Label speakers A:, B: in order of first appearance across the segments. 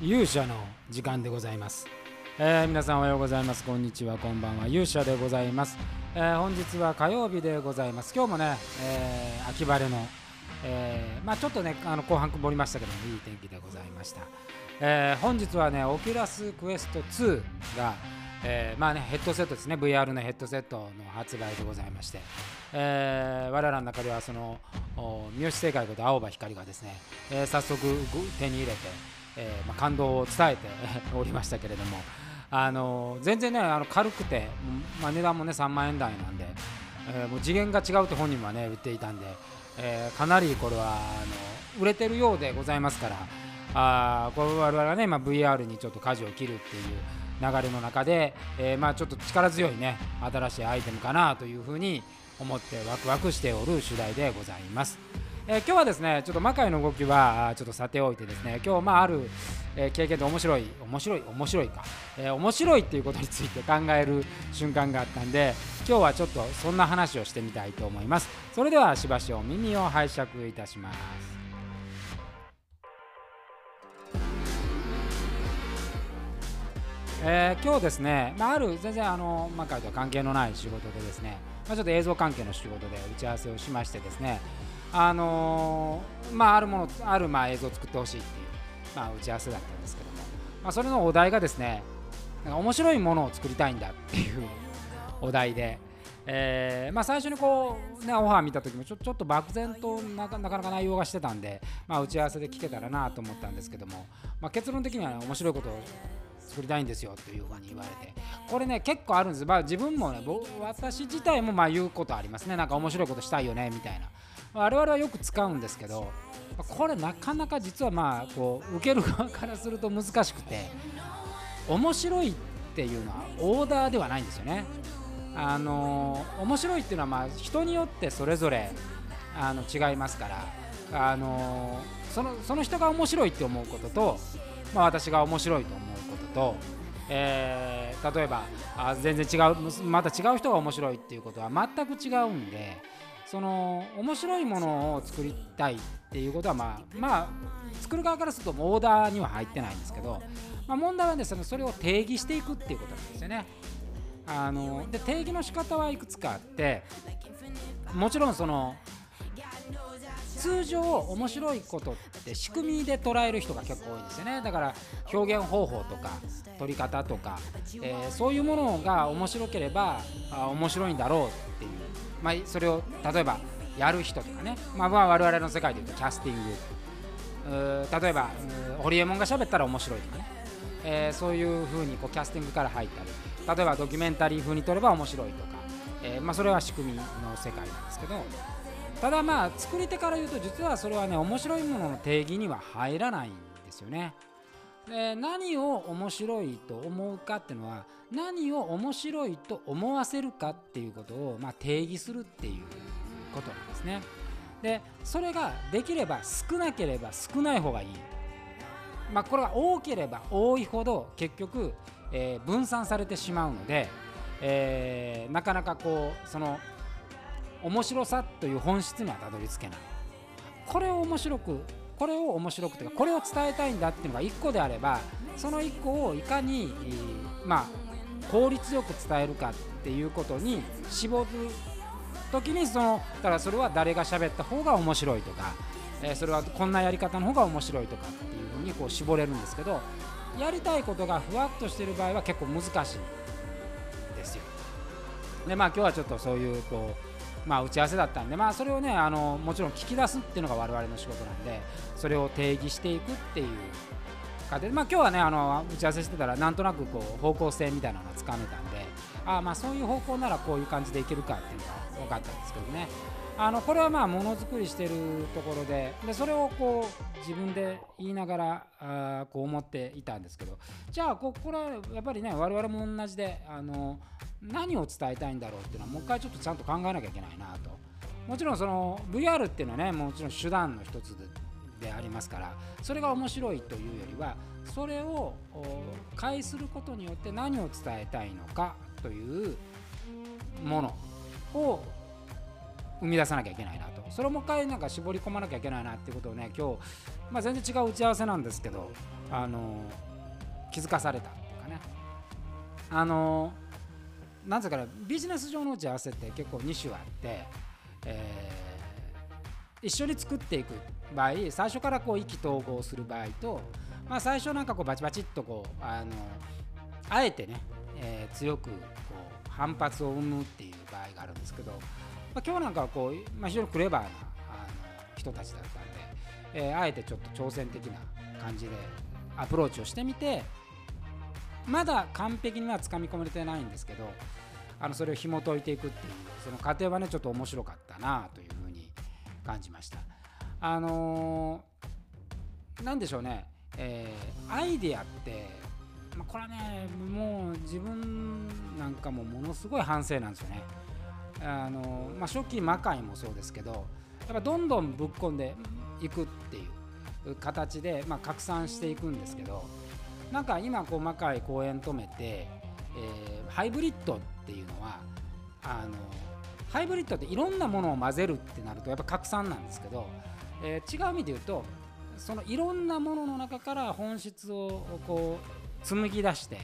A: 勇者の時間でございます、えー皆さんおはようございます。こんにちは。こんばんは。勇者でございます、えー本日は火曜日でございます。今日もね、えー秋晴れの、えーまあちょっとねあの後半曇りましたけどもいい天気でございました、えー本日はね Oculus Quest 2がえーまあね、ヘッドセットですね。VR のヘッドセットの発売でございまして、えー我らの中ではそのお三好正解こと青葉光がですね、えー早速ぐ手に入れて、えーまあ、感動を伝えておりましたけれども、あの全然ねあの軽くて、まあ、値段もね3万円台なんで、えーもう次元が違うって本人はね売っていたんで、えーかなりこれはあの売れてるようでございますからあこれ我々はね、まあ、VR にちょっと舵を切るっていう流れの中で、えまあ、ちょっと力強いね新しいアイテムかなというふうに思ってワクワクしておる次第でございます。えー今日はですねちょっと魔界の動きはちょっとさておいてですね今日まあある、えー経験で面白い面白い面白いか、えー面白いっていうことについて考える瞬間があったんで今日はちょっとそんな話をしてみたいと思います。それではしばしお耳を拝借いたします。えー今日ですね、まあ、ある全然あの魔界とは関係のない仕事でですね、まあ、ちょっと映像関係の仕事で打ち合わせをしましてですね、あのーまあ、あるものあるまあ映像を作ってほしいっていう、まあ、打ち合わせだったんですけども、まあ、それのお題がですねなんか面白いものを作りたいんだっていう お題で、えーまあ、最初にこう、ね、オファー見た時もちょちょっと漠然となかなか内容がしてたんで、まあ、打ち合わせで聞けたらなと思ったんですけども、まあ、結論的には、ね、面白いことを作りたいんですよというふうに言われてこれね結構あるんです、まあ、自分もね私自体もまあ言うことありますね。なんか面白いことしたいよねみたいな。我々はよく使うんですけどこれなかなか実はまあこう受ける側からすると難しくて面白いっていうのはオーダーではないんですよね。あの面白いっていうのはまあ人によってそれぞれあの違いますからあのそのその人が面白いって思うことと、まあ、私が面白いと思うことと、えー例えばあ全然違うまた違う人が面白いっていうことは全く違うんでその面白いものを作りたいっていうことはまあまあ作る側からするとオーダーには入ってないんですけど、まあ、問題はですねそれを定義していくっていうことなんですよね。あので定義の仕方はいくつかあってもちろんその通常面白いことって仕組みで捉える人が結構多いんですよねだから表現方法とか取り方とか、えーそういうものが面白ければあ面白いんだろうっていう、まあ、それを例えばやる人とかね、まあ、我々の世界でいうとキャスティング。例えばホリエモンが喋ったら面白いとかね、えーそういう風にこうキャスティングから入ったり。例えばドキュメンタリー風に撮れば面白いとか、えーまあ、それは仕組みの世界なんですけど。ただまあ作り手から言うと実はそれはね面白いものの定義には入らないんですよね。で何を面白いと思うかっていうのは何を面白いと思わせるかっていうことを、まあ、定義するっていうことなんですね。でそれができれば少なければ少ない方がいい。まあ、これが多ければ多いほど結局、えー分散されてしまうので、えーなかなかこうその面白さという本質にはたどり着けないこれを面白くこれを面白くというかこれを伝えたいんだっていうのが1個であればその1個をいかに、まあ、効率よく伝えるかっていうことに絞る時にそのだからそれは誰が喋った方が面白いとか、えーそれはこんなやり方の方が面白いとかっていうふうにこう絞れるんですけどやりたいことがふわっとしてる場合は結構難しいですよ。でまあ今日はちょっとそういうこうまあ打ち合わせだったんでまあそれをねあのもちろん聞き出すっていうのが我々の仕事なんでそれを定義していくっていう過程でまあ今日はねあの打ち合わせしてたらなんとなくこう方向性みたいなのがつかめたんであまあそういう方向ならこういう感じでいけるかっていうのが分かったんですけどね。あのこれはまあものづくりしてるところででそれをこう自分で言いながらあーこう思っていたんですけど。じゃあここれはやっぱりね我々も同じであの何を伝えたいんだろうっていうのはもう一回ちょっとちゃんと考えなきゃいけないなと。もちろんその VR っていうのはねもちろん手段の一つでありますからそれが面白いというよりはそれを介することによって何を伝えたいのかというものを生み出さなきゃいけないなと。それをもう一回なんか絞り込まなきゃいけないなっていうことをね今日、まあ、全然違う打ち合わせなんですけどあの気づかされたっていうかね。あのなんですかねビジネス上の打ち合わせって結構2種あって、えー、一緒に作っていく場合最初からこう意気投合する場合と、まあ、最初なんかこうバチバチっとこうあのあえてね、えー、強くこう反発を生むっていう場合があるんですけど、まあ、今日なんかはこう、まあ、非常にクレバーなあの人たちだったんで、えー、あえてちょっと挑戦的な感じでアプローチをしてみてまだ完璧にはつかみ込めれてないんですけどあのそれを紐解いていくっていうその過程はねちょっと面白かったなというふうに感じました。あのー、なんでしょうね、えー、アイデアって、まあ、これはねもう自分なんかもものすごい反省なんですよね。あの、まあ、初期魔界もそうですけどやっぱどんどんぶっ込んでいくっていう形で、まあ、拡散していくんですけどなんか今細かい公園止めて、えー、ハイブリッドっていうのはあのハイブリッドっていろんなものを混ぜるってなるとやっぱ拡散なんですけど、えー、違う意味で言うとそのいろんなものの中から本質をこう紡ぎ出して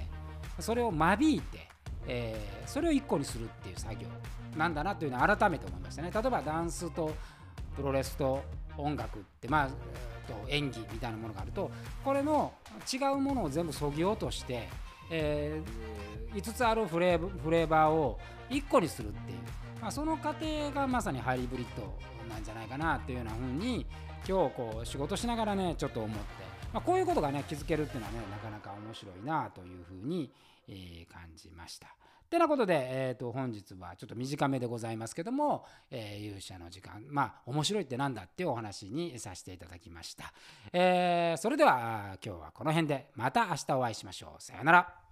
A: それを間引いて、えー、それを一個にするっていう作業。なんだなというのを改めて思いましたね。例えばダンスとプロレスと音楽ってまあと演技みたいなものがあるとこれの違うものを全部そぎ落として、えー、5つあるフレーバーを1個にするっていう、まあ、その過程がまさにハイブリッドなんじゃないかなっていうような風に今日こう仕事しながらねちょっと思って、まあ、こういうことがね気づけるっていうのはねなかなか面白いなというふうに、えー、感じました。てなことで、えー、と本日はちょっと短めでございますけども、えー、勇者の時間まあ面白いって何だっていうお話にさせていただきました、えー、それでは今日はこの辺でまた明日お会いしましょう。さようなら。